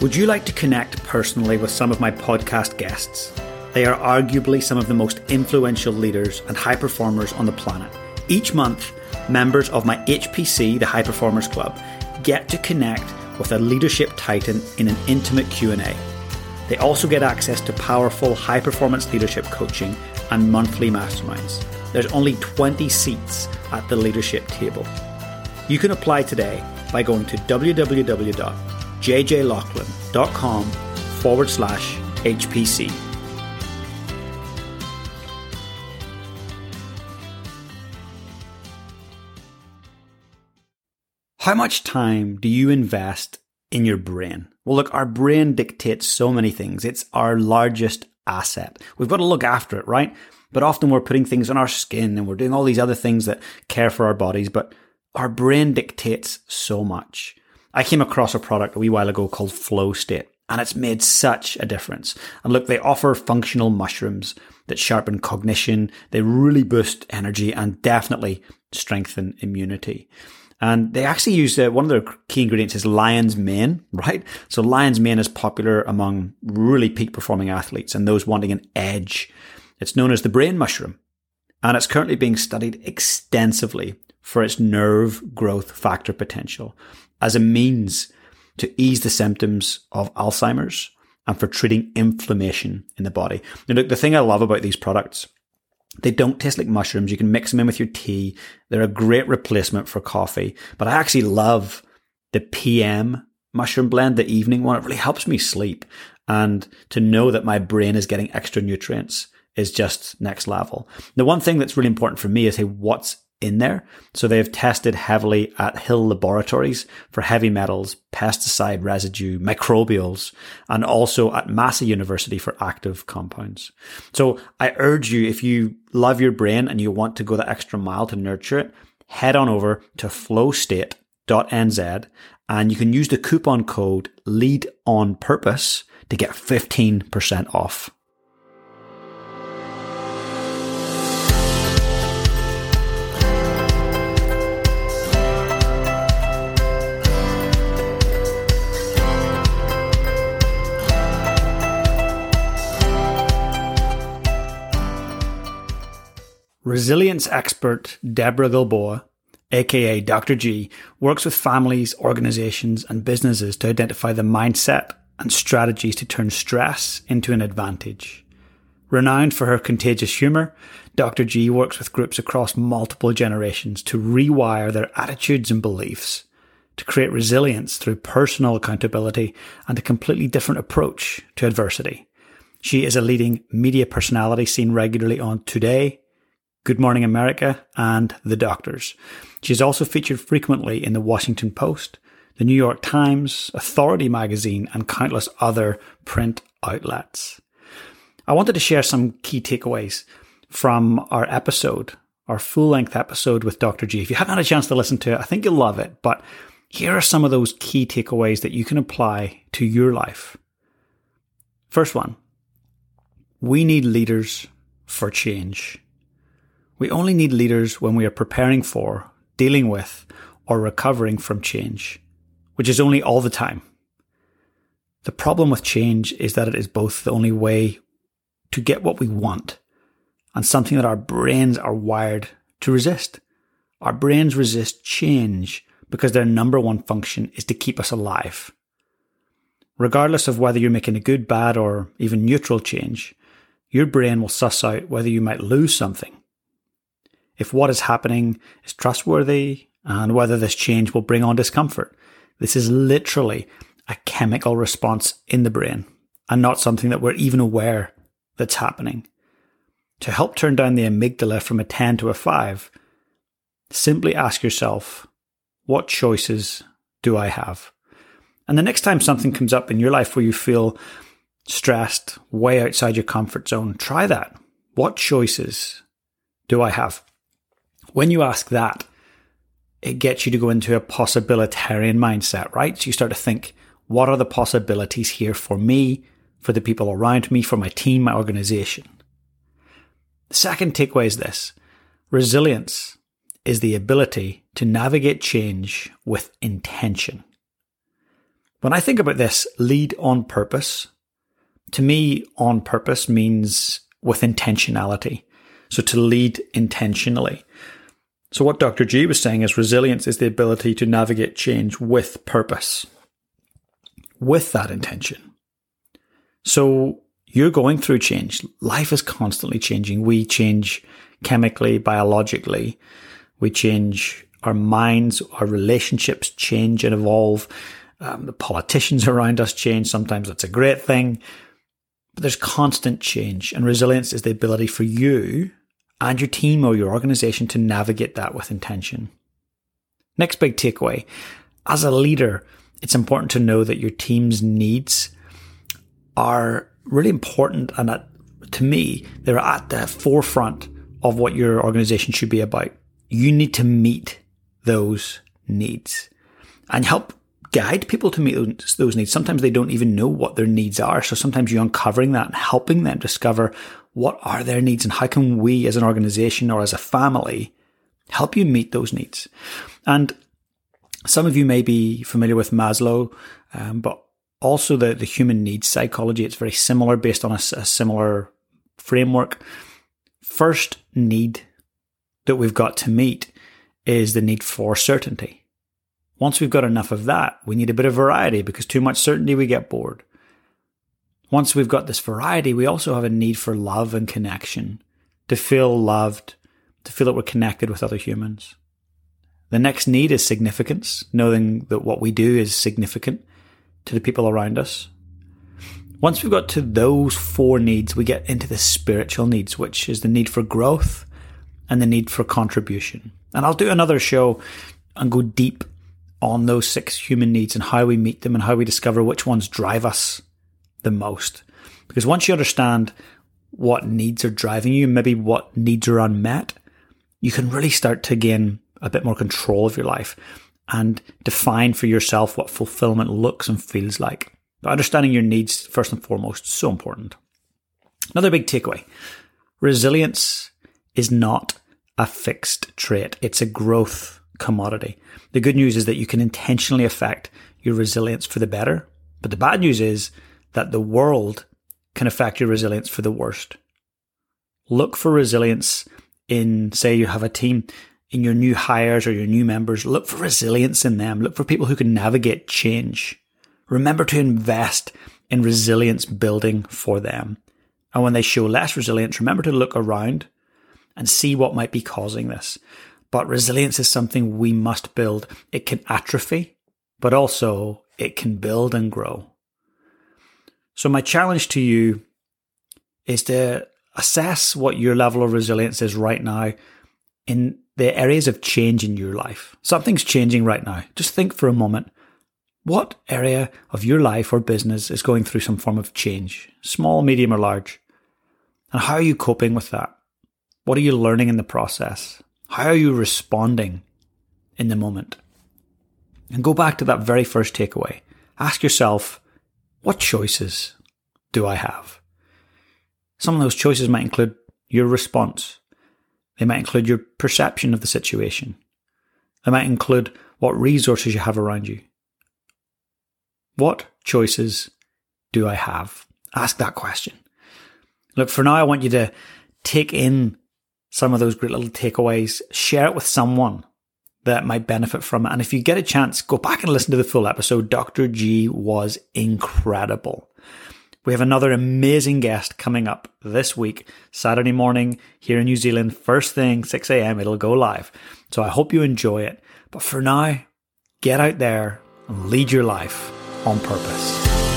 Would you like to connect personally with some of my podcast guests? They are arguably some of the most influential leaders and high performers on the planet. Each month, members of my HPC, the High Performers Club, get to connect with a leadership titan in an intimate Q&A. They also get access to powerful high performance leadership coaching and monthly masterminds. There's only 20 seats at the leadership table. You can apply today by going to www.jjlaughlin.com forward slash HPC. How much time do you invest in your brain? Well, look, our brain dictates so many things. It's our largest asset. We've got to look after it, right? But often we're putting things on our skin and we're doing all these other things that care for our bodies, but our brain dictates so much. I came across a product a wee while ago called Flow State, and it's made such a difference. And look, they offer functional mushrooms that sharpen cognition, they really boost energy and definitely strengthen immunity. And they actually use uh, one of their key ingredients is lion's mane, right? So lion's mane is popular among really peak performing athletes and those wanting an edge. It's known as the brain mushroom and it's currently being studied extensively for its nerve growth factor potential as a means to ease the symptoms of Alzheimer's and for treating inflammation in the body. Now, look, the thing I love about these products they don't taste like mushrooms. You can mix them in with your tea. They're a great replacement for coffee. But I actually love the PM mushroom blend, the evening one. It really helps me sleep. And to know that my brain is getting extra nutrients is just next level. The one thing that's really important for me is hey, what's in there. So they have tested heavily at Hill Laboratories for heavy metals, pesticide residue, microbials, and also at Massey University for active compounds. So I urge you, if you love your brain and you want to go the extra mile to nurture it, head on over to flowstate.nz and you can use the coupon code lead on purpose to get 15% off. Resilience expert Deborah Gilboa, aka Dr. G, works with families, organizations, and businesses to identify the mindset and strategies to turn stress into an advantage. Renowned for her contagious humour, Dr. G works with groups across multiple generations to rewire their attitudes and beliefs, to create resilience through personal accountability and a completely different approach to adversity. She is a leading media personality seen regularly on Today, Good Morning America, and The Doctors. She's also featured frequently in the Washington Post, the New York Times, Authority magazine, and countless other print outlets. I wanted to share some key takeaways from our episode, our full length episode with Dr. G. If you haven't had a chance to listen to it, I think you'll love it. But here are some of those key takeaways that you can apply to your life. First one we need leaders for change. We only need leaders when we are preparing for, dealing with, or recovering from change, which is only all the time. The problem with change is that it is both the only way to get what we want and something that our brains are wired to resist. Our brains resist change because their number one function is to keep us alive. Regardless of whether you're making a good, bad, or even neutral change, your brain will suss out whether you might lose something if what is happening is trustworthy and whether this change will bring on discomfort. This is literally a chemical response in the brain and not something that we're even aware that's happening. To help turn down the amygdala from a 10 to a 5, simply ask yourself, what choices do I have? And the next time something comes up in your life where you feel stressed, way outside your comfort zone, try that. What choices do I have? When you ask that, it gets you to go into a possibilitarian mindset, right? So you start to think, what are the possibilities here for me, for the people around me, for my team, my organization? The second takeaway is this resilience is the ability to navigate change with intention. When I think about this, lead on purpose, to me, on purpose means with intentionality. So to lead intentionally. So what Dr. G was saying is resilience is the ability to navigate change with purpose, with that intention. So you're going through change. Life is constantly changing. We change chemically, biologically. We change our minds, our relationships change and evolve. Um, the politicians around us change. Sometimes that's a great thing. But there's constant change, and resilience is the ability for you and your team or your organization to navigate that with intention. Next big takeaway as a leader, it's important to know that your team's needs are really important and at, to me, they're at the forefront of what your organization should be about. You need to meet those needs and help guide people to meet those needs. Sometimes they don't even know what their needs are. So sometimes you're uncovering that and helping them discover what are their needs and how can we as an organization or as a family help you meet those needs. And some of you may be familiar with Maslow, um, but also the, the human needs psychology. It's very similar based on a, a similar framework. First need that we've got to meet is the need for certainty. Once we've got enough of that, we need a bit of variety because too much certainty, we get bored. Once we've got this variety, we also have a need for love and connection, to feel loved, to feel that we're connected with other humans. The next need is significance, knowing that what we do is significant to the people around us. Once we've got to those four needs, we get into the spiritual needs, which is the need for growth and the need for contribution. And I'll do another show and go deep on those six human needs and how we meet them and how we discover which ones drive us the most. Because once you understand what needs are driving you, maybe what needs are unmet, you can really start to gain a bit more control of your life and define for yourself what fulfillment looks and feels like. But understanding your needs, first and foremost, is so important. Another big takeaway resilience is not a fixed trait, it's a growth commodity. The good news is that you can intentionally affect your resilience for the better. But the bad news is that the world can affect your resilience for the worst. Look for resilience in, say, you have a team in your new hires or your new members. Look for resilience in them. Look for people who can navigate change. Remember to invest in resilience building for them. And when they show less resilience, remember to look around and see what might be causing this. But resilience is something we must build. It can atrophy, but also it can build and grow. So, my challenge to you is to assess what your level of resilience is right now in the areas of change in your life. Something's changing right now. Just think for a moment what area of your life or business is going through some form of change, small, medium, or large? And how are you coping with that? What are you learning in the process? How are you responding in the moment? And go back to that very first takeaway. Ask yourself, what choices do I have? Some of those choices might include your response. They might include your perception of the situation. They might include what resources you have around you. What choices do I have? Ask that question. Look, for now, I want you to take in some of those great little takeaways, share it with someone that might benefit from it. And if you get a chance, go back and listen to the full episode. Dr. G was incredible. We have another amazing guest coming up this week, Saturday morning here in New Zealand. First thing, 6 a.m., it'll go live. So I hope you enjoy it. But for now, get out there and lead your life on purpose.